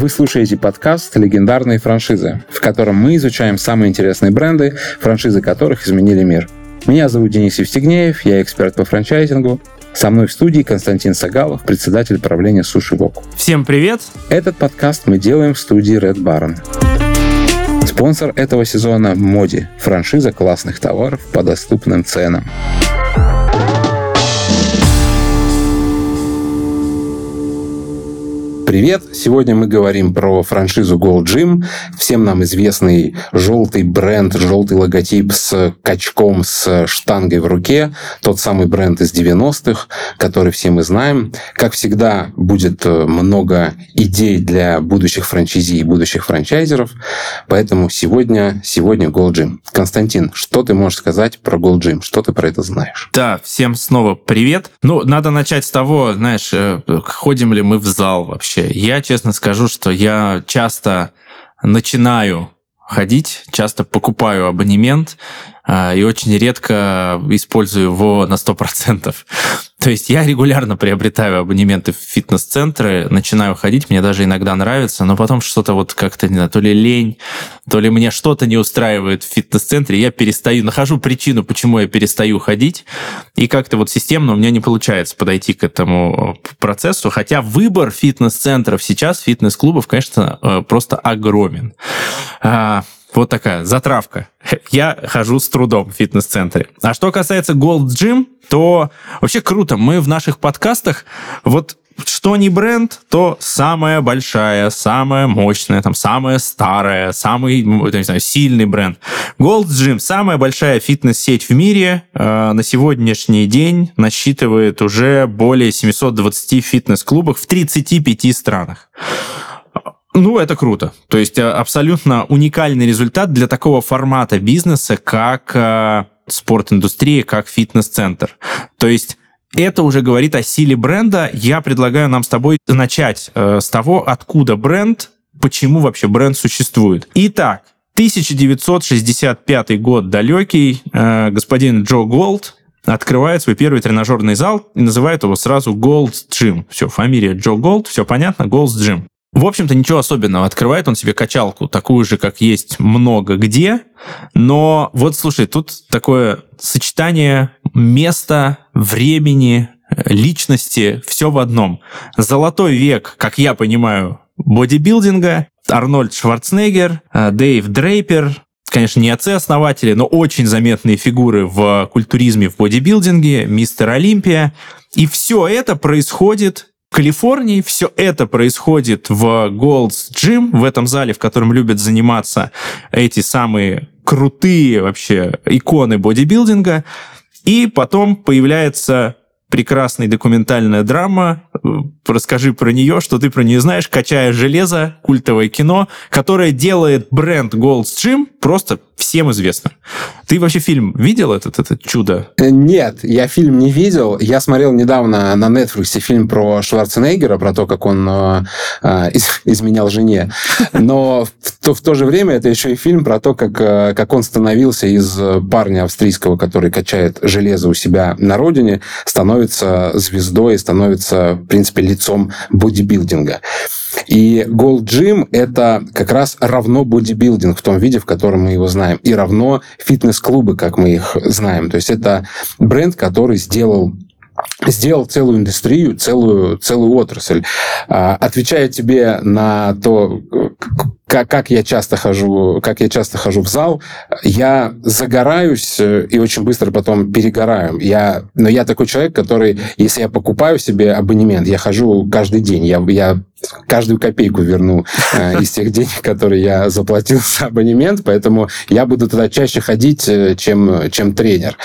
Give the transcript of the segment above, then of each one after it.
Вы слушаете подкаст «Легендарные франшизы», в котором мы изучаем самые интересные бренды, франшизы которых изменили мир. Меня зовут Денис Евстигнеев, я эксперт по франчайзингу. Со мной в студии Константин Сагалов, председатель правления Суши Вок. Всем привет! Этот подкаст мы делаем в студии Red Baron. Спонсор этого сезона – Моди, франшиза классных товаров по доступным ценам. Привет! Сегодня мы говорим про франшизу Gold Gym. Всем нам известный желтый бренд, желтый логотип с качком, с штангой в руке. Тот самый бренд из 90-х, который все мы знаем. Как всегда, будет э, много идей для будущих франчайзи и будущих франчайзеров. Поэтому сегодня, сегодня Gold Gym. Константин, что ты можешь сказать про Gold Gym? Что ты про это знаешь? Да, всем снова привет. Ну, надо начать с того, знаешь, э, ходим ли мы в зал вообще вообще. Я честно скажу, что я часто начинаю ходить, часто покупаю абонемент, а, и очень редко использую его на 100%. То есть я регулярно приобретаю абонементы в фитнес-центры, начинаю ходить, мне даже иногда нравится, но потом что-то вот как-то, не знаю, то ли лень, то ли мне что-то не устраивает в фитнес-центре, я перестаю, нахожу причину, почему я перестаю ходить, и как-то вот системно у меня не получается подойти к этому процессу, хотя выбор фитнес-центров сейчас, фитнес-клубов, конечно, э, просто огромен. Вот такая затравка. Я хожу с трудом в фитнес-центре. А что касается Gold Gym, то вообще круто. Мы в наших подкастах вот что не бренд, то самая большая, самая мощная, там, самая старая, самый, не знаю, сильный бренд. Gold Gym, самая большая фитнес-сеть в мире, э, на сегодняшний день насчитывает уже более 720 фитнес-клубов в 35 странах. Ну, это круто. То есть э, абсолютно уникальный результат для такого формата бизнеса, как э, спорт-индустрия, как фитнес-центр. То есть это уже говорит о силе бренда. Я предлагаю нам с тобой начать э, с того, откуда бренд, почему вообще бренд существует. Итак, 1965 год далекий, э, господин Джо Голд открывает свой первый тренажерный зал и называет его сразу Gold's Gym. Все, фамилия Джо Голд, все понятно, Gold's Gym. В общем-то, ничего особенного. Открывает он себе качалку, такую же, как есть много где. Но вот, слушай, тут такое сочетание места, времени, личности, все в одном. Золотой век, как я понимаю, бодибилдинга, Арнольд Шварценеггер, э, Дэйв Дрейпер, конечно, не отцы-основатели, но очень заметные фигуры в культуризме, в бодибилдинге, мистер Олимпия. И все это происходит Калифорнии все это происходит в Gold's Gym, в этом зале, в котором любят заниматься эти самые крутые вообще иконы бодибилдинга. И потом появляется прекрасная документальная драма. Расскажи про нее, что ты про нее знаешь. «Качая железо», культовое кино, которое делает бренд Gold's Gym просто всем известным. Ты вообще фильм видел этот, это чудо? Э, нет, я фильм не видел. Я смотрел недавно на Netflix фильм про Шварценеггера, про то, как он э, э изменял жене. Но в то, в то же время это еще и фильм про то, как, э, как он становился из парня австрийского, который качает железо у себя на родине, становится звездой, становится, в принципе, лицом бодибилдинга. И Gold Gym – это как раз равно бодибилдинг в том виде, в котором мы его знаем, и равно фитнес-клубы, как мы их знаем. То есть это бренд, который сделал сделал целую индустрию, целую, целую отрасль. А, отвечая тебе на то, как, как я часто хожу, как я часто хожу в зал, я загораюсь э, и очень быстро потом перегораю. Я, но я такой человек, который, если я покупаю себе абонемент, я хожу каждый день, я, я каждую копейку верну э, из тех денег, которые я заплатил за абонемент, поэтому я буду туда чаще ходить, э, чем, чем тренер.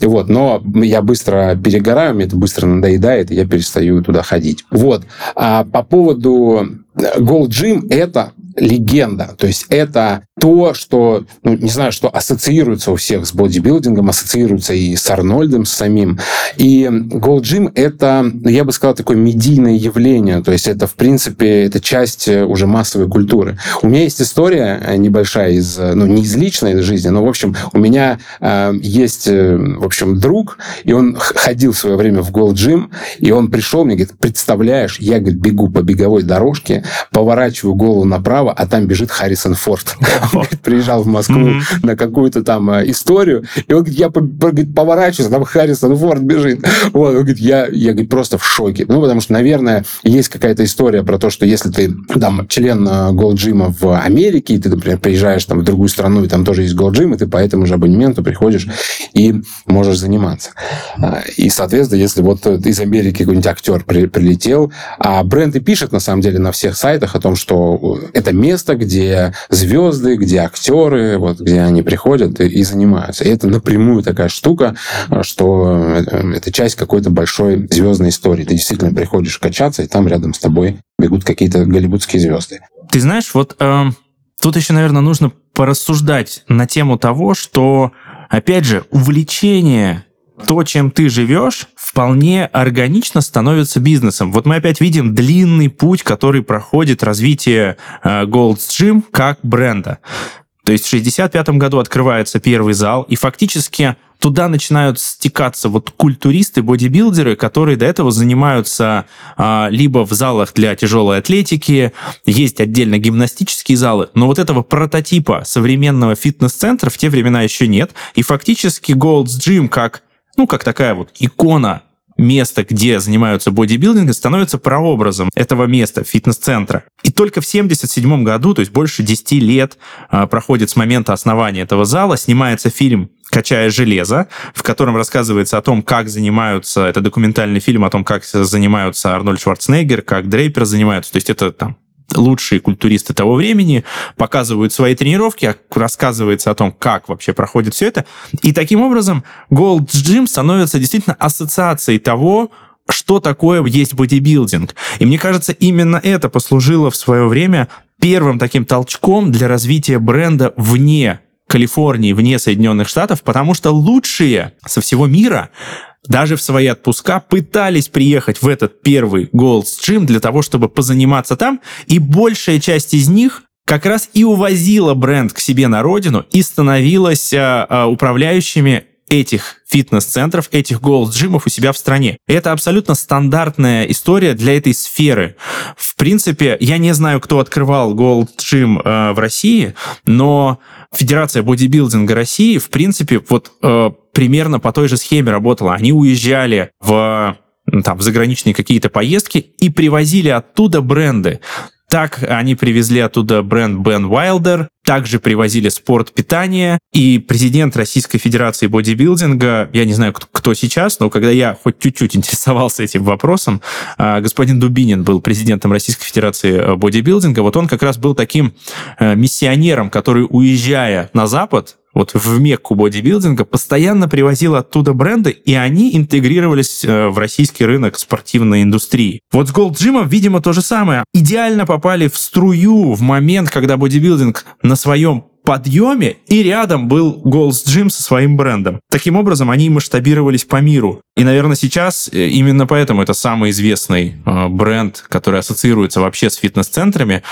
Вот, но я быстро перегораю, мне это быстро надоедает, и я перестаю туда ходить. Вот. А по поводу Gold Gym – это легенда. То есть это то, что, ну, не знаю, что ассоциируется у всех с бодибилдингом, ассоциируется и с Арнольдом с самим. И Gold Gym — это, ну, я бы сказал, такое медийное явление. То есть это, в принципе, это часть э, уже массовой культуры. У меня есть история э, небольшая из, э, ну, не из личной жизни, но, в общем, у меня э, есть, в общем, друг, и он ходил в свое время в Gold Gym, и он пришел, мне говорит, представляешь, я, говорит, бегу по беговой дорожке, поворачиваю голову направо, а там бежит Харрисон Форд. Приезжал в Москву на какую-то там э, историю, и он говорит, я поворачиваюсь, там Харрисон Форд бежит. Вот, он говорит, я, я говорит, просто в шоке. Ну, потому что, наверное, есть какая-то история про то, что если ты там член Gold Gym в Америке, и ты, например, приезжаешь там в другую страну, и там тоже есть Gym, и ты по этому же абонементу приходишь и можешь заниматься. А, и, соответственно, если вот из Америки какой-нибудь актер при, прилетел, а бренд и пишет, на самом деле, на всех сайтах о том, что это место, где звезды, где актеры, вот, где они приходят и, и занимаются. И это напрямую такая штука, что это часть какой-то большой звездной истории. Ты действительно приходишь качаться, и там рядом с тобой бегут какие-то голливудские звезды. Ты знаешь, вот э, тут еще, наверное, нужно порассуждать на тему того, что, опять же, увлечение то, чем ты живешь, вполне органично становится бизнесом. Вот мы опять видим длинный путь, который проходит развитие э, Gold's Gym как бренда. То есть в 65 году открывается первый зал, и фактически туда начинают стекаться вот культуристы, бодибилдеры, которые до этого занимаются а, либо в залах для тяжелой атлетики, есть отдельно гимнастические залы, но вот этого прототипа современного фитнес-центра в те времена еще нет, и фактически Gold's Gym как ну, как такая вот икона место, где занимаются бодибилдингом, становится прообразом этого места, фитнес-центра. И только в 1977 году, то есть больше 10 лет а, проходит с момента основания этого зала, снимается фильм «Качая железо», в котором рассказывается о том, как занимаются, это документальный фильм о том, как занимаются Арнольд Шварценеггер, как Дрейпер занимаются. То есть это там лучшие культуристы того времени показывают свои тренировки, рассказывается о том, как вообще проходит все это. И таким образом Gold Gym становится действительно ассоциацией того, что такое есть бодибилдинг. И мне кажется, именно это послужило в свое время первым таким толчком для развития бренда вне Калифорнии, вне Соединенных Штатов, потому что лучшие со всего мира даже в свои отпуска пытались приехать в этот первый Gold's Gym для того, чтобы позаниматься там, и большая часть из них как раз и увозила бренд к себе на родину и становилась а, а, управляющими этих фитнес-центров, этих голд-джимов у себя в стране. Это абсолютно стандартная история для этой сферы. В принципе, я не знаю, кто открывал голд-джим э, в России, но Федерация бодибилдинга России, в принципе, вот э, примерно по той же схеме работала. Они уезжали в там, заграничные какие-то поездки и привозили оттуда бренды. Так они привезли оттуда бренд Бен Уайлдер, также привозили спорт питания, и президент Российской Федерации бодибилдинга, я не знаю, кто, кто сейчас, но когда я хоть чуть-чуть интересовался этим вопросом, а, господин Дубинин был президентом Российской Федерации э, бодибилдинга, вот он как раз был таким э, миссионером, который, уезжая на Запад, вот в Мекку бодибилдинга, постоянно привозил оттуда бренды, и они интегрировались э, в российский рынок спортивной индустрии. Вот с Gold Gym, видимо, то же самое. Идеально попали в струю в момент, когда бодибилдинг на своем подъеме, и рядом был Gold's Gym со своим брендом. Таким образом, они масштабировались по миру. И, наверное, сейчас э, именно поэтому это самый известный э, бренд, который ассоциируется вообще с фитнес-центрами.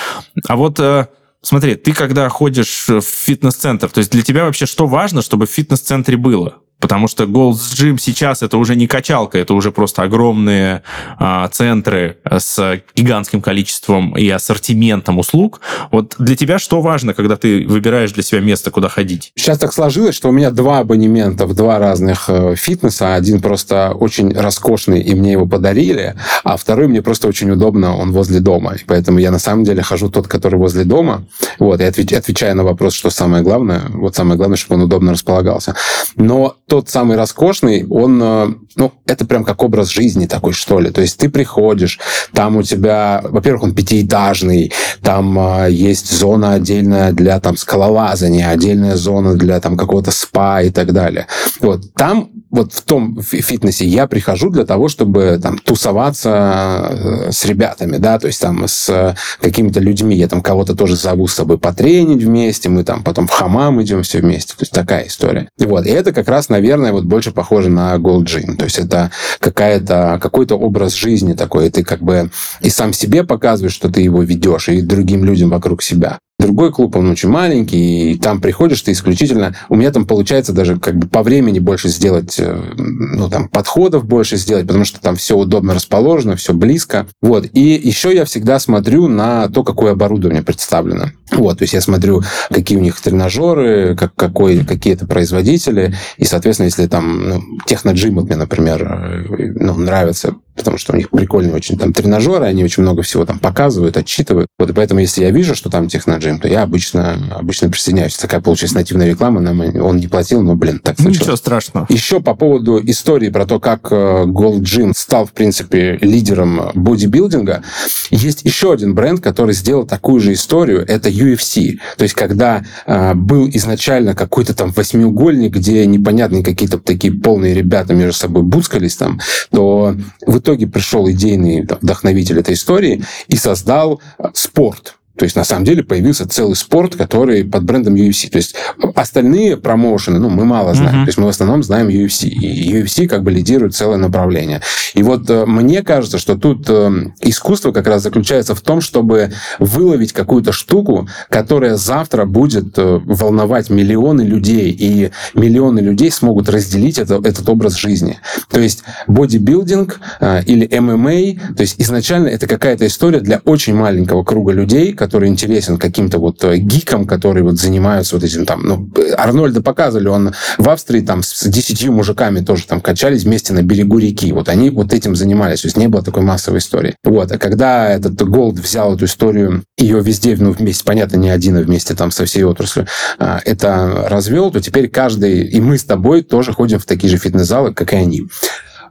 А вот э, Смотри, ты когда ходишь в фитнес-центр, то есть для тебя вообще что важно, чтобы в фитнес-центре было? Потому что Gold's Gym сейчас это уже не качалка, это уже просто огромные а, центры с гигантским количеством и ассортиментом услуг. Вот для тебя что важно, когда ты выбираешь для себя место, куда ходить? Сейчас так сложилось, что у меня два абонемента в два разных э, фитнеса. Один просто очень роскошный, и мне его подарили, а второй мне просто очень удобно, он возле дома. И поэтому я на самом деле хожу тот, который возле дома. Вот, и отвеч, отвечая на вопрос, что самое главное, вот самое главное, чтобы он удобно располагался. Но тот самый роскошный, он, э, ну, это прям как образ жизни такой, что ли. То есть ты приходишь, там у тебя, во-первых, он пятиэтажный, там э, есть зона отдельная для там скалолазания, отдельная зона для там какого-то спа и так далее. Вот, там вот в том фитнесе я прихожу для того, чтобы там тусоваться э, с ребятами, да, то есть там с какими-то людьми. Я там кого-то тоже зову с собой потренить вместе, мы там потом в хамам идем все вместе. То есть такая история. Вот. И это как раз, наверное, вот больше похоже на Gold Gym. То есть это какая-то, какой-то образ жизни такой. И ты как бы и сам себе показываешь, что ты его ведешь, и другим людям вокруг себя. Другой клуб, он очень маленький, и там приходишь ты исключительно... У меня там получается даже как бы по времени больше сделать, э, ну, там, подходов больше сделать, потому что там все удобно расположено, все близко. Вот. И еще я всегда смотрю на то, какое оборудование представлено. Вот, то есть я смотрю, какие у них тренажеры, как, какой, какие это производители, и, соответственно, если там ну, техноджим, мне, например, э, ну, нравится потому что у них прикольные очень там тренажеры, они очень много всего там показывают, отчитывают. Вот и поэтому, если я вижу, что там техноджим, то я обычно, обычно присоединяюсь. Такая получилась нативная реклама, нам он не платил, но, блин, так случилось. Ничего страшного. Еще по поводу истории про то, как э, Gold Gym стал, в принципе, лидером бодибилдинга, есть еще один бренд, который сделал такую же историю, это UFC. То есть, когда э, был изначально какой-то там восьмиугольник, где непонятные какие-то такие полные ребята между собой буцкались там, то в итоге итоге пришел идейный вдохновитель этой истории и создал э, спорт. То есть, на самом деле, появился целый спорт, который под брендом UFC. То есть, остальные промоушены, ну, мы мало знаем. Uh-huh. То есть, мы в основном знаем UFC. И UFC как бы лидирует целое направление. И вот э, мне кажется, что тут э, искусство как раз заключается в том, чтобы выловить какую-то штуку, которая завтра будет э, волновать миллионы людей, и миллионы людей смогут разделить это, этот образ жизни. То есть, бодибилдинг или ММА, то есть, изначально это какая-то история для очень маленького круга людей, который интересен каким-то вот э, гикам, которые вот занимаются вот этим там, ну, Арнольда показывали, он в Австрии там с десятью мужиками тоже там качались вместе на берегу реки. Вот они вот этим занимались. То есть не было такой массовой истории. Вот. А когда этот Голд взял эту историю, ее везде, ну, вместе, понятно, не один, а вместе там со всей отраслью, а, это развел, то теперь каждый, и мы с тобой тоже ходим в такие же фитнес-залы, как и они.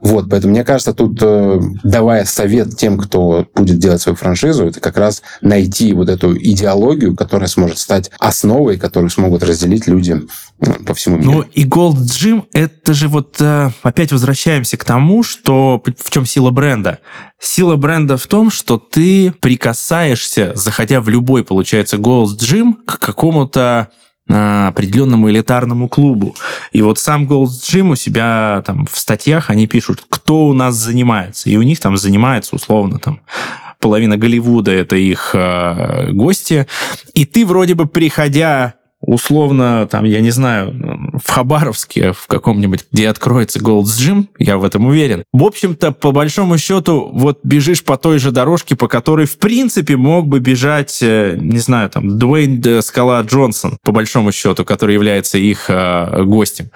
Вот, поэтому мне кажется, тут э, давая совет тем, кто будет делать свою франшизу, это как раз найти вот эту идеологию, которая сможет стать основой, которую смогут разделить люди ну, по всему миру. Ну и Gold Gym, это же вот э, опять возвращаемся к тому, что в чем сила бренда. Сила бренда в том, что ты прикасаешься, заходя в любой, получается, Gold Gym, к какому-то определенному элитарному клубу. И вот сам Gold's Gym у себя там в статьях они пишут, кто у нас занимается. И у них там занимается условно там половина Голливуда это их э, гости. И ты вроде бы приходя условно, там, я не знаю, в Хабаровске, в каком-нибудь, где откроется Gold's Gym, я в этом уверен. В общем-то, по большому счету, вот бежишь по той же дорожке, по которой, в принципе, мог бы бежать, э, не знаю, там, Дуэйн Скала Джонсон, по большому счету, который является их э, гостем.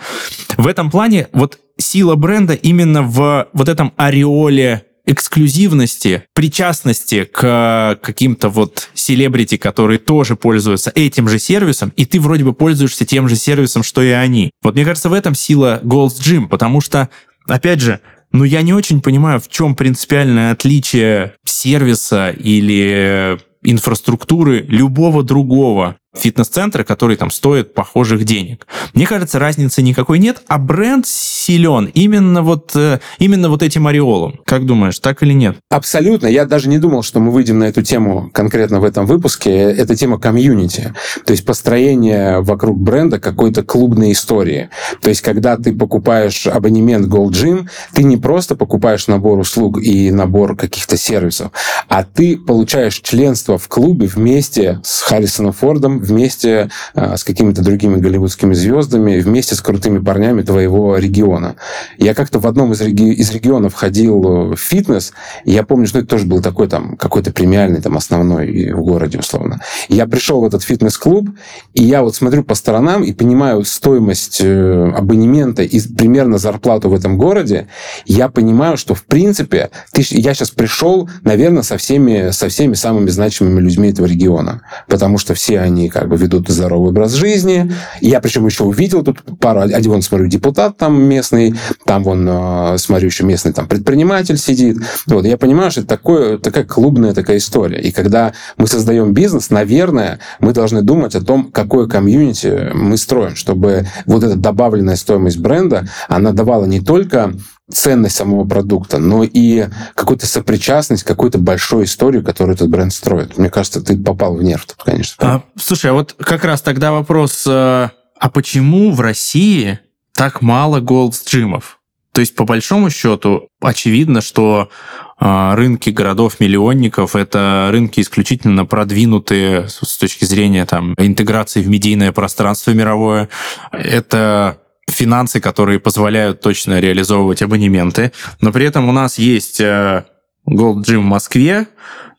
В этом плане вот сила бренда именно в вот этом ореоле эксклюзивности, причастности к каким-то вот селебрити, которые тоже пользуются этим же сервисом, и ты вроде бы пользуешься тем же сервисом, что и они. Вот мне кажется, в этом сила Gold's Gym, потому что, опять же, ну я не очень понимаю, в чем принципиальное отличие сервиса или инфраструктуры любого другого фитнес-центра, который там стоит похожих денег. Мне кажется, разницы никакой нет, а бренд силен именно вот, э, именно вот этим ореолом. Как думаешь, так или нет? Абсолютно. Я даже не думал, что мы выйдем на эту тему конкретно в этом выпуске. Это тема комьюнити. То есть построение вокруг бренда какой-то клубной истории. То есть когда ты покупаешь абонемент Gold Gym, ты не просто покупаешь набор услуг и набор каких-то сервисов, а ты получаешь членство в клубе вместе с Харрисоном Фордом, вместе а, с какими-то другими голливудскими звездами, вместе с крутыми парнями твоего региона. Я как-то в одном из, реги- из регионов ходил в фитнес, и я помню, что это тоже был такой там какой-то премиальный, там основной в городе, условно. И я пришел в этот фитнес-клуб, и я вот смотрю по сторонам и понимаю стоимость э, абонемента и примерно зарплату в этом городе, я понимаю, что в принципе ты, я сейчас пришел, наверное, со всеми, со всеми самыми значимыми людьми этого региона, потому что все они как бы ведут здоровый образ жизни. Я причем еще увидел тут пару, один вон, смотрю, депутат там местный, там вон, э, смотрю, еще местный там предприниматель сидит. Вот, я понимаю, что это такое, такая клубная такая история. И когда мы создаем бизнес, наверное, мы должны думать о том, какое комьюнити мы строим, чтобы вот эта добавленная стоимость бренда, она давала не только ценность самого продукта, но и какую-то сопричастность, какую-то большую историю, которую этот бренд строит. Мне кажется, ты попал в нерв, конечно. А, слушай, а вот как раз тогда вопрос, э, а почему в России так мало голдстримов? То есть, по большому счету, очевидно, что э, рынки городов-миллионников – это рынки исключительно продвинутые с точки зрения там, интеграции в медийное пространство мировое. Это финансы, которые позволяют точно реализовывать абонементы. Но при этом у нас есть э, Gold Gym в Москве,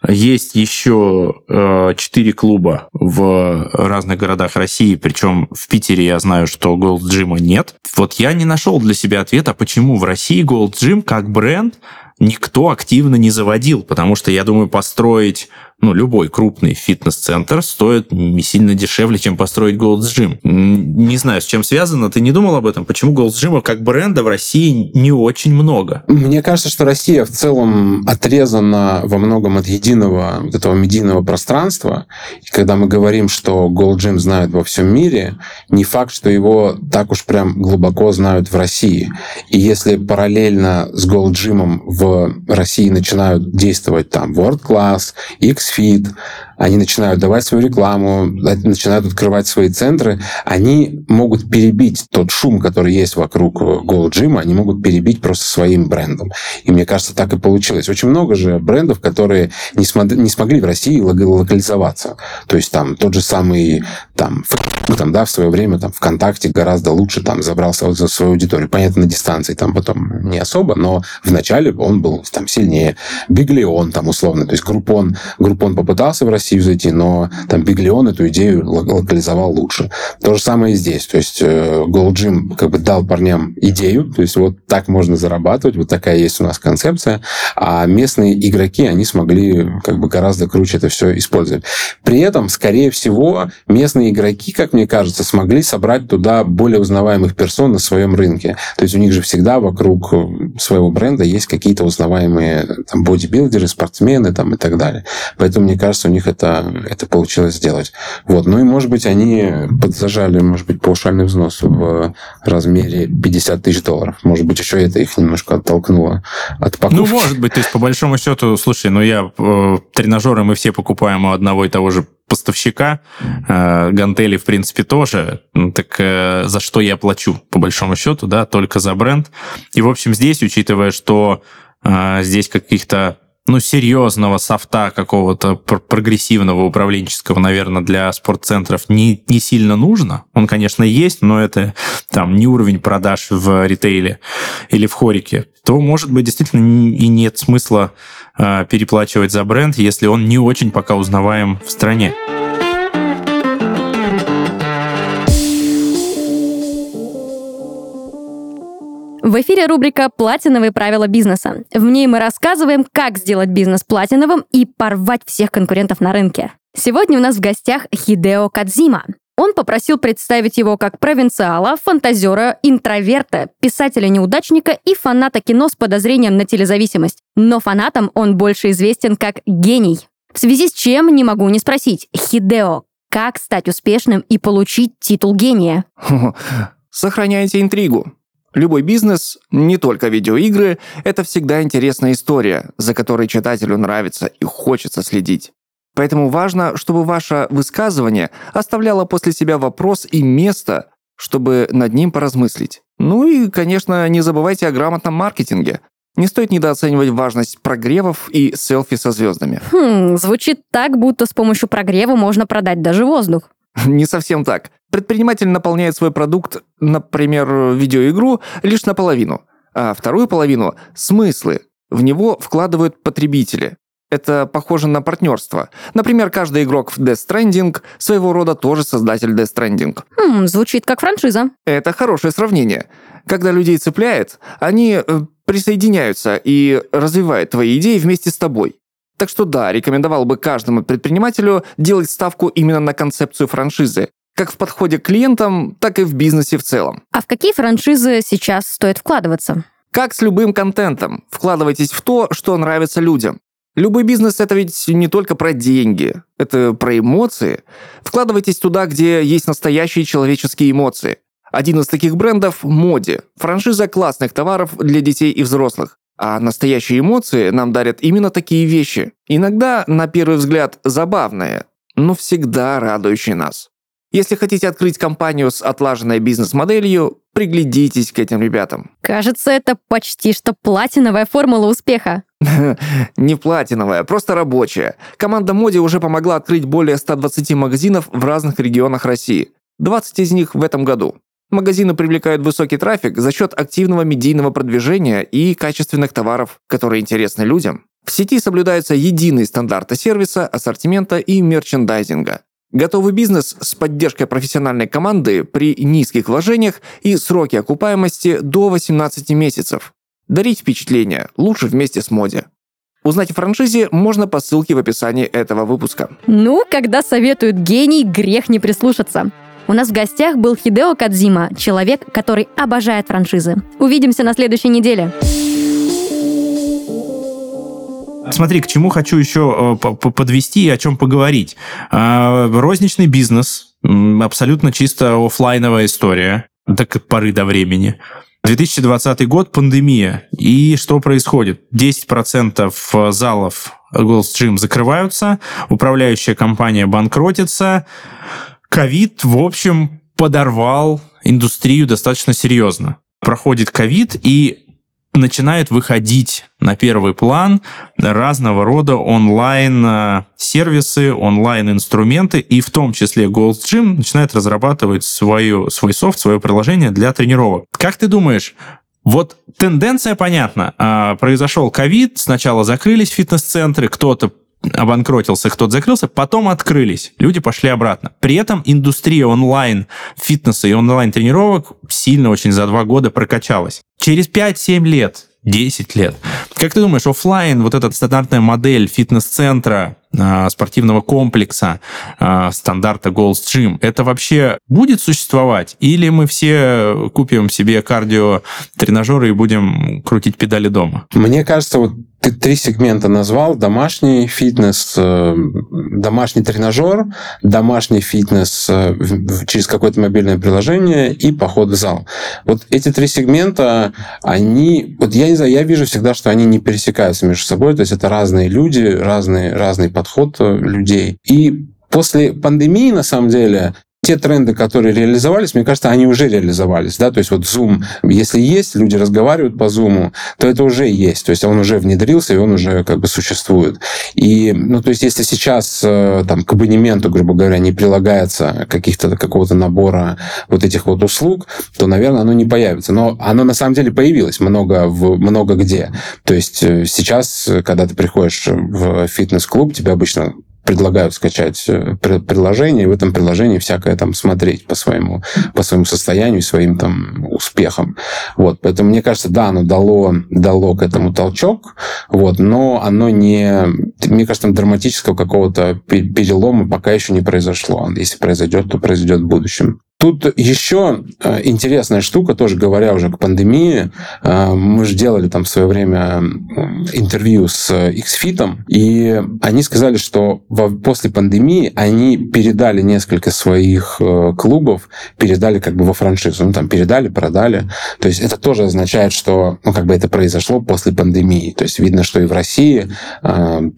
есть еще э, четыре клуба в разных городах России, причем в Питере я знаю, что Gold Gym нет. Вот я не нашел для себя ответа, почему в России Gold Gym как бренд никто активно не заводил, потому что, я думаю, построить ну, любой крупный фитнес-центр стоит не сильно дешевле, чем построить Gold's Gym. Не знаю, с чем связано. Ты не думал об этом? Почему Gold's Gym как бренда в России не очень много? Мне кажется, что Россия в целом отрезана во многом от единого вот этого медийного пространства. И когда мы говорим, что Gold Gym знают во всем мире, не факт, что его так уж прям глубоко знают в России. И если параллельно с Gold Gym в России начинают действовать там World Class, X feed они начинают давать свою рекламу, начинают открывать свои центры, они могут перебить тот шум, который есть вокруг Gold Gym, они могут перебить просто своим брендом. И мне кажется, так и получилось. Очень много же брендов, которые не, см- не смогли в России локализоваться. То есть там тот же самый там, там, да, в свое время там ВКонтакте гораздо лучше там забрался за свою аудиторию. Понятно, на дистанции там потом не особо, но вначале он был там сильнее. Биглион там условно, то есть Группон, Группон попытался в Россию зайти, но там Биглион эту идею локализовал лучше. То же самое и здесь. То есть э, Gold Gym как бы дал парням идею, то есть вот так можно зарабатывать, вот такая есть у нас концепция, а местные игроки, они смогли как бы гораздо круче это все использовать. При этом, скорее всего, местные игроки, как мне кажется, смогли собрать туда более узнаваемых персон на своем рынке. То есть у них же всегда вокруг своего бренда есть какие-то узнаваемые там, бодибилдеры, спортсмены там, и так далее. Поэтому, мне кажется, у них это, это получилось сделать. Вот. Ну и, может быть, они подзажали, может быть, паушальный взнос в размере 50 тысяч долларов. Может быть, еще это их немножко оттолкнуло от покупки. Ну, может быть. То есть, по большому счету, слушай, ну я э, тренажеры мы все покупаем у одного и того же поставщика, э, гантели, в принципе, тоже. Ну, так э, за что я плачу, по большому счету, да, только за бренд. И, в общем, здесь, учитывая, что э, здесь каких-то ну, серьезного софта какого-то прогрессивного управленческого, наверное, для спортцентров не, не сильно нужно. Он, конечно, есть, но это там не уровень продаж в ритейле или в хорике. То, может быть, действительно и нет смысла э, переплачивать за бренд, если он не очень пока узнаваем в стране. В эфире рубрика «Платиновые правила бизнеса». В ней мы рассказываем, как сделать бизнес платиновым и порвать всех конкурентов на рынке. Сегодня у нас в гостях Хидео Кадзима. Он попросил представить его как провинциала, фантазера, интроверта, писателя-неудачника и фаната кино с подозрением на телезависимость. Но фанатам он больше известен как гений. В связи с чем не могу не спросить, Хидео, как стать успешным и получить титул гения? Сохраняйте интригу. Любой бизнес, не только видеоигры, это всегда интересная история, за которой читателю нравится и хочется следить. Поэтому важно, чтобы ваше высказывание оставляло после себя вопрос и место, чтобы над ним поразмыслить. Ну и, конечно, не забывайте о грамотном маркетинге. Не стоит недооценивать важность прогревов и селфи со звездами. Хм, звучит так, будто с помощью прогрева можно продать даже воздух. Не совсем так. Предприниматель наполняет свой продукт, например, видеоигру, лишь наполовину, а вторую половину – смыслы. В него вкладывают потребители. Это похоже на партнерство. Например, каждый игрок в Death Stranding своего рода тоже создатель Death Stranding. Хм, звучит как франшиза. Это хорошее сравнение. Когда людей цепляет, они э, присоединяются и развивают твои идеи вместе с тобой. Так что да, рекомендовал бы каждому предпринимателю делать ставку именно на концепцию франшизы, как в подходе к клиентам, так и в бизнесе в целом. А в какие франшизы сейчас стоит вкладываться? Как с любым контентом, вкладывайтесь в то, что нравится людям. Любой бизнес это ведь не только про деньги, это про эмоции. Вкладывайтесь туда, где есть настоящие человеческие эмоции. Один из таких брендов – Моди, франшиза классных товаров для детей и взрослых. А настоящие эмоции нам дарят именно такие вещи. Иногда, на первый взгляд, забавные, но всегда радующие нас. Если хотите открыть компанию с отлаженной бизнес-моделью, приглядитесь к этим ребятам. Кажется, это почти что платиновая формула успеха. Не платиновая, просто рабочая. Команда Моди уже помогла открыть более 120 магазинов в разных регионах России. 20 из них в этом году. Магазины привлекают высокий трафик за счет активного медийного продвижения и качественных товаров, которые интересны людям. В сети соблюдаются единые стандарты сервиса, ассортимента и мерчендайзинга. Готовый бизнес с поддержкой профессиональной команды при низких вложениях и сроки окупаемости до 18 месяцев. Дарить впечатление лучше вместе с Моди. Узнать о франшизе можно по ссылке в описании этого выпуска. Ну, когда советуют гений, грех не прислушаться. У нас в гостях был Хидео Кадзима, человек, который обожает франшизы. Увидимся на следующей неделе. Смотри, к чему хочу еще э, подвести и о чем поговорить. А, розничный бизнес, абсолютно чисто офлайновая история, до поры до времени. 2020 год, пандемия. И что происходит? 10% залов Gold's Gym закрываются, управляющая компания банкротится, ковид, в общем, подорвал индустрию достаточно серьезно. Проходит ковид, и начинают выходить на первый план разного рода онлайн-сервисы, онлайн-инструменты, и в том числе Gold's Gym начинает разрабатывать свою, свой софт, свое приложение для тренировок. Как ты думаешь, вот тенденция понятна. Произошел ковид, сначала закрылись фитнес-центры, кто-то обанкротился, кто-то закрылся, потом открылись, люди пошли обратно. При этом индустрия онлайн фитнеса и онлайн тренировок сильно очень за два года прокачалась. Через 5-7 лет 10 лет. Как ты думаешь, офлайн, вот эта стандартная модель фитнес-центра, спортивного комплекса, а, стандарта Gold's Gym, это вообще будет существовать? Или мы все купим себе кардио-тренажеры и будем крутить педали дома? Мне кажется, вот ты три сегмента назвал. Домашний фитнес, э, домашний тренажер, домашний фитнес э, через какое-то мобильное приложение и поход в зал. Вот эти три сегмента, они... Вот я не знаю, я вижу всегда, что они не пересекаются между собой. То есть это разные люди, разные, разный подход э, людей. И После пандемии, на самом деле, те тренды, которые реализовались, мне кажется, они уже реализовались. Да? То есть вот Zoom, если есть, люди разговаривают по Zoom, то это уже есть. То есть он уже внедрился, и он уже как бы существует. И, ну, то есть если сейчас э, там, к абонементу, грубо говоря, не прилагается каких-то, какого-то набора вот этих вот услуг, то, наверное, оно не появится. Но оно на самом деле появилось много, в, много где. То есть э, сейчас, когда ты приходишь в фитнес-клуб, тебе обычно предлагают скачать э, приложение, и в этом приложении всякое там смотреть по своему, по своему состоянию, своим там успехам. Вот, поэтому мне кажется, да, оно дало, дало к этому толчок, вот, но оно не, мне кажется, там драматического какого-то перелома пока еще не произошло. Если произойдет, то произойдет в будущем. Тут еще э, интересная штука, тоже говоря уже к пандемии, э, мы же делали там в свое время интервью с Xfit, и они сказали, что после пандемии они передали несколько своих э, клубов, передали как бы во франшизу, ну там передали, продали. То есть это тоже означает, что ну как бы это произошло после пандемии. То есть видно, что и в России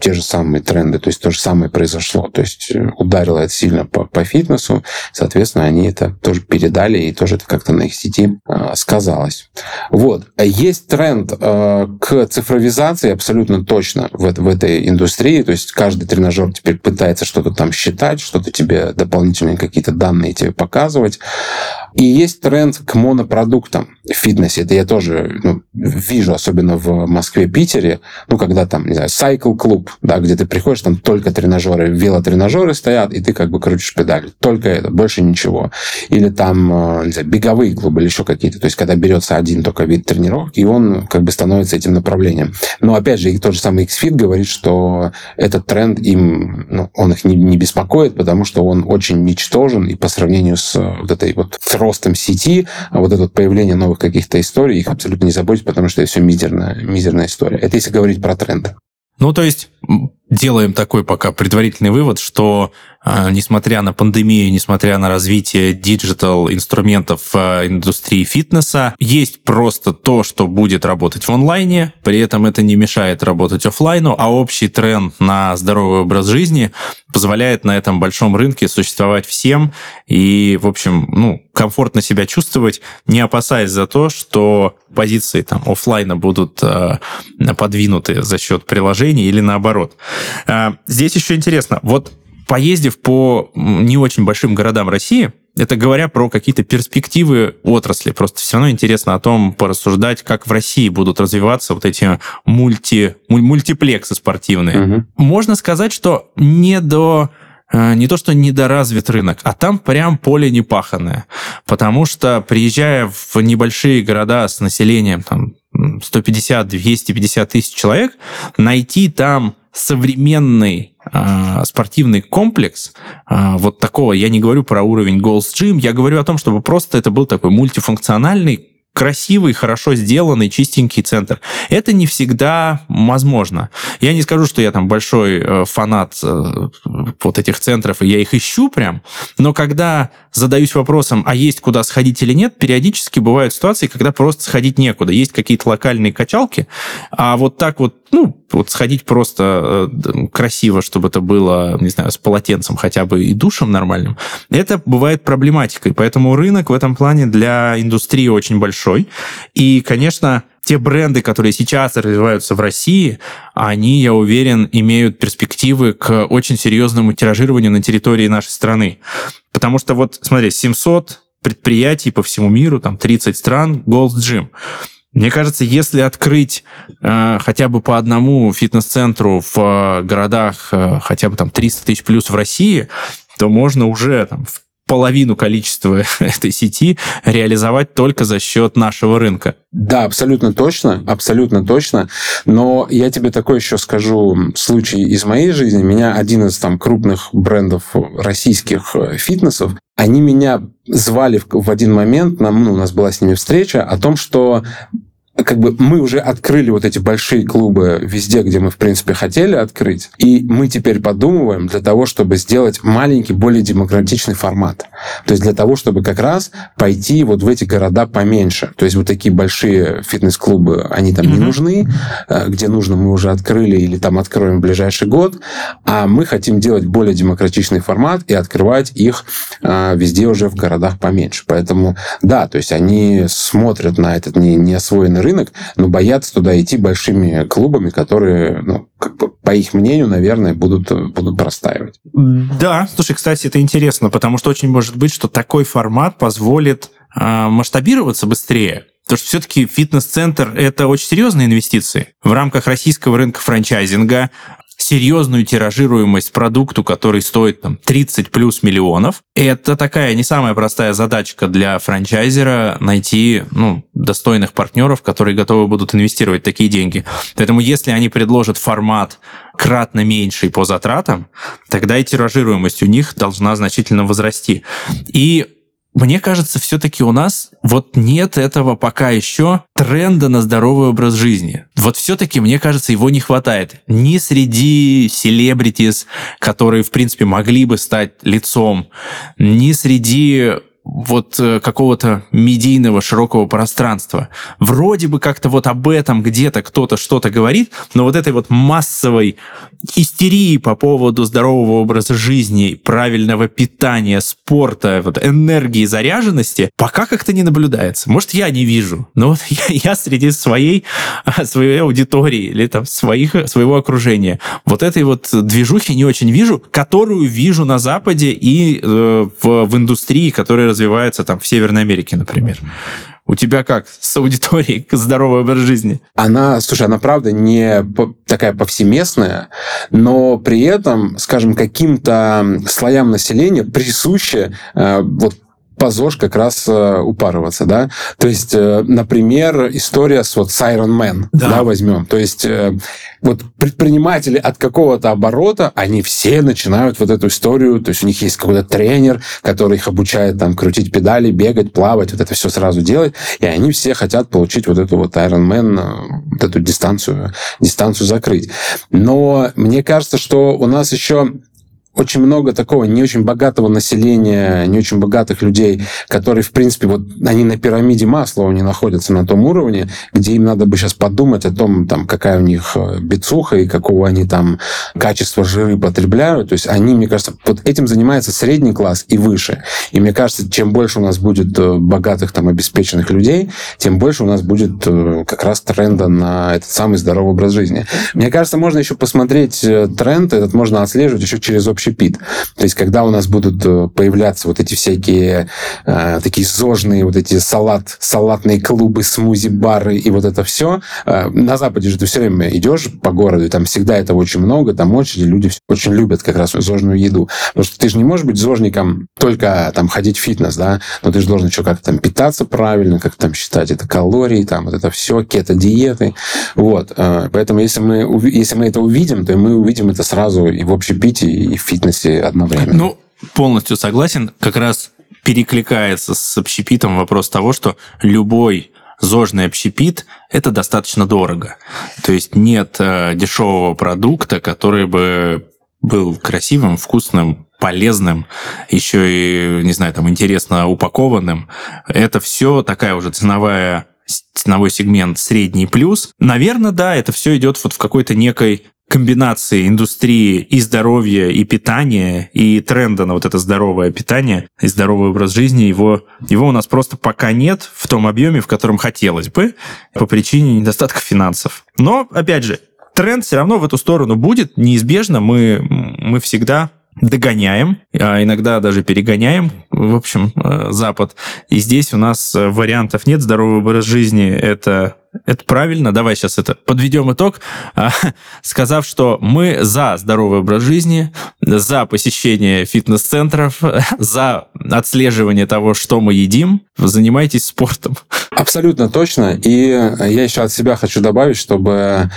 те же самые тренды, то есть то же самое произошло. То есть ударило это сильно по, по фитнесу, соответственно, они это тоже передали, и тоже это как-то на их сети э, сказалось. Вот. Есть тренд э, к цифровизации абсолютно точно в, в этой индустрии, то есть каждый тренажер теперь пытается что-то там считать, что-то тебе дополнительные какие-то данные тебе показывать. И есть тренд к монопродуктам в фитнесе. Это я тоже ну, вижу, особенно в Москве, Питере, ну, когда там, не знаю, Cycle клуб, да, где ты приходишь, там только тренажеры, велотренажеры стоят, и ты как бы крутишь педали. Только это, больше ничего. или там э, не знаю, беговые клубы, или еще какие-то. То есть, когда берется один только вид тренировки, и он как бы становится этим направлением. Но, опять же, и тот же самый XFIT говорит, что этот тренд им, ну, он их не, не беспокоит, потому что он очень ничтожен, и по сравнению с вот этой вот ростом сети, а вот это вот появление новых каких-то историй, их абсолютно не заботит, потому что это все мизерная, мизерная история. Это если говорить про тренды. Ну, то есть делаем такой пока предварительный вывод, что э, несмотря на пандемию, несмотря на развитие digital инструментов в индустрии фитнеса, есть просто то, что будет работать в онлайне, при этом это не мешает работать офлайну, а общий тренд на здоровый образ жизни позволяет на этом большом рынке существовать всем и, в общем, ну, комфортно себя чувствовать, не опасаясь за то, что позиции там офлайна будут э, подвинуты за счет приложений или наоборот. Э, здесь еще интересно, вот поездив по не очень большим городам России, это говоря про какие-то перспективы отрасли. Просто все равно интересно о том порассуждать, как в России будут развиваться вот эти мульти, мультиплексы спортивные. Угу. Можно сказать, что не до э, не то, что недоразвит рынок, а там прям поле непаханное. Потому что, приезжая в небольшие города с населением там, 150-250 тысяч человек, найти там современный э, спортивный комплекс, э, вот такого, я не говорю про уровень Gold's Gym, я говорю о том, чтобы просто это был такой мультифункциональный красивый, хорошо сделанный, чистенький центр. Это не всегда возможно. Я не скажу, что я там большой э, фанат э, вот этих центров, и я их ищу прям, но когда задаюсь вопросом, а есть куда сходить или нет, периодически бывают ситуации, когда просто сходить некуда. Есть какие-то локальные качалки, а вот так вот ну, вот сходить просто э, красиво, чтобы это было, не знаю, с полотенцем хотя бы и душем нормальным, это бывает проблематикой. Поэтому рынок в этом плане для индустрии очень большой. И, конечно, те бренды, которые сейчас развиваются в России, они, я уверен, имеют перспективы к очень серьезному тиражированию на территории нашей страны. Потому что вот, смотри, 700 предприятий по всему миру, там 30 стран, Gold's Gym. Мне кажется, если открыть э, хотя бы по одному фитнес-центру в э, городах э, хотя бы там 300 тысяч плюс в России, то можно уже там, в половину количества этой сети реализовать только за счет нашего рынка. Да, абсолютно точно, абсолютно точно. Но я тебе такой еще скажу случай из моей жизни. Меня один из там крупных брендов российских э, фитнесов, они меня звали в, один момент, нам, ну, у нас была с ними встреча, о том, что как бы мы уже открыли вот эти большие клубы везде, где мы, в принципе, хотели открыть, и мы теперь подумываем для того, чтобы сделать маленький, более демократичный формат. То есть для того, чтобы как раз пойти вот в эти города поменьше. То есть вот такие большие фитнес-клубы, они там mm-hmm. не нужны, э, где нужно, мы уже открыли или там откроем в ближайший год, а мы хотим делать более демократичный формат и открывать их э, везде уже в городах поменьше. Поэтому, да, то есть они смотрят на этот неосвоенный рынок, но боятся туда идти большими клубами, которые, ну, как бы, по их мнению, наверное, будут, будут простаивать. Да, слушай, кстати, это интересно, потому что очень может быть, что такой формат позволит э, масштабироваться быстрее. Потому что все-таки фитнес-центр – это очень серьезные инвестиции. В рамках российского рынка франчайзинга серьезную тиражируемость продукту, который стоит там 30 плюс миллионов. Это такая не самая простая задачка для франчайзера найти ну, достойных партнеров, которые готовы будут инвестировать такие деньги. Поэтому если они предложат формат кратно меньший по затратам, тогда и тиражируемость у них должна значительно возрасти. И мне кажется, все-таки у нас вот нет этого пока еще тренда на здоровый образ жизни. Вот все-таки, мне кажется, его не хватает. Ни среди селебритис, которые, в принципе, могли бы стать лицом, ни среди вот э, какого-то медийного широкого пространства. Вроде бы как-то вот об этом где-то кто-то что-то говорит, но вот этой вот массовой истерии по поводу здорового образа жизни, правильного питания, спорта, вот энергии, заряженности пока как-то не наблюдается. Может, я не вижу, но вот я, я среди своей, своей аудитории или там своих, своего окружения вот этой вот движухи не очень вижу, которую вижу на Западе и э, в, в индустрии, которая развивается там в Северной Америке, например. У тебя как с аудиторией здоровый образ жизни? Она, слушай, она правда не такая повсеместная, но при этом, скажем, каким-то слоям населения присуще э, вот по ЗОЖ как раз э, упарываться, да. То есть, э, например, история с вот Siren Man, да, да возьмем. То есть, э, вот предприниматели от какого-то оборота, они все начинают вот эту историю, то есть у них есть какой-то тренер, который их обучает там крутить педали, бегать, плавать, вот это все сразу делать, и они все хотят получить вот эту вот Iron Man, вот эту дистанцию, дистанцию закрыть. Но мне кажется, что у нас еще очень много такого не очень богатого населения, не очень богатых людей, которые, в принципе, вот они на пирамиде масла, они находятся на том уровне, где им надо бы сейчас подумать о том, там, какая у них э, бицуха и какого они там качества жиры потребляют. То есть они, мне кажется, вот этим занимается средний класс и выше. И мне кажется, чем больше у нас будет э, богатых, там, обеспеченных людей, тем больше у нас будет э, как раз тренда на этот самый здоровый образ жизни. Мне кажется, можно еще посмотреть тренд, этот можно отслеживать еще через общий общепит. То есть, когда у нас будут э, появляться вот эти всякие э, такие зожные, вот эти салат, салатные клубы, смузи-бары и вот это все, э, на Западе же ты все время идешь по городу, и там всегда этого очень много, там очереди, люди очень любят как раз зожную еду. Потому что ты же не можешь быть зожником только там ходить в фитнес, да, но ты же должен еще как-то там питаться правильно, как там считать это калории, там вот это все, кето-диеты. Вот. Э, поэтому если мы, если мы это увидим, то мы увидим это сразу и в общепите, и в фитнесе фитнесе одновременно. Ну, полностью согласен. Как раз перекликается с общепитом вопрос того, что любой зожный общепит – это достаточно дорого. То есть нет э, дешевого продукта, который бы был красивым, вкусным, полезным, еще и, не знаю, там, интересно упакованным. Это все такая уже ценовая ценовой сегмент средний плюс. Наверное, да, это все идет вот в какой-то некой комбинации индустрии и здоровья, и питания, и тренда на вот это здоровое питание и здоровый образ жизни, его, его у нас просто пока нет в том объеме, в котором хотелось бы, по причине недостатка финансов. Но, опять же, тренд все равно в эту сторону будет, неизбежно. Мы, мы всегда догоняем, а иногда даже перегоняем, в общем, э, Запад. И здесь у нас вариантов нет. Здоровый образ жизни – это это правильно. Давай сейчас это подведем итог, а, сказав, что мы за здоровый образ жизни, за посещение фитнес-центров, за отслеживание того, что мы едим. Занимайтесь спортом. Абсолютно точно. И я еще от себя хочу добавить, чтобы,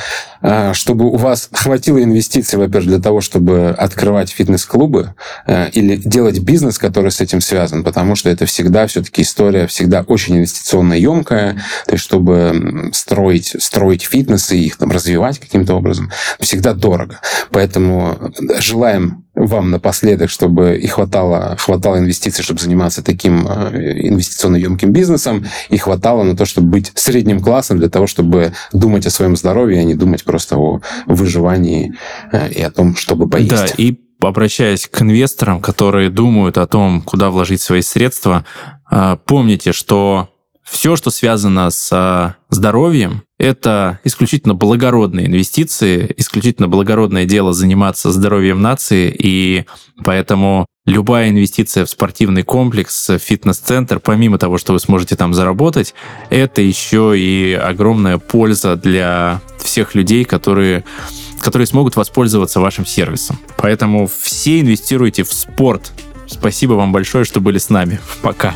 а, чтобы у вас хватило инвестиций, во-первых, для того, чтобы открывать фитнес-клубы а, или делать бизнес, который с этим связан, потому что это всегда все-таки история, всегда очень инвестиционно емкая, то есть чтобы строить, строить фитнес и их там развивать каким-то образом, всегда дорого. Поэтому желаем вам напоследок, чтобы и хватало, хватало инвестиций, чтобы заниматься таким э, инвестиционно емким бизнесом, и хватало на то, чтобы быть средним классом для того, чтобы думать о своем здоровье, а не думать просто о выживании э, и о том, чтобы поесть. Да, и обращаясь к инвесторам, которые думают о том, куда вложить свои средства, э, помните, что все, что связано с здоровьем, это исключительно благородные инвестиции, исключительно благородное дело заниматься здоровьем нации, и поэтому любая инвестиция в спортивный комплекс, фитнес-центр, помимо того, что вы сможете там заработать, это еще и огромная польза для всех людей, которые которые смогут воспользоваться вашим сервисом. Поэтому все инвестируйте в спорт. Спасибо вам большое, что были с нами. Пока.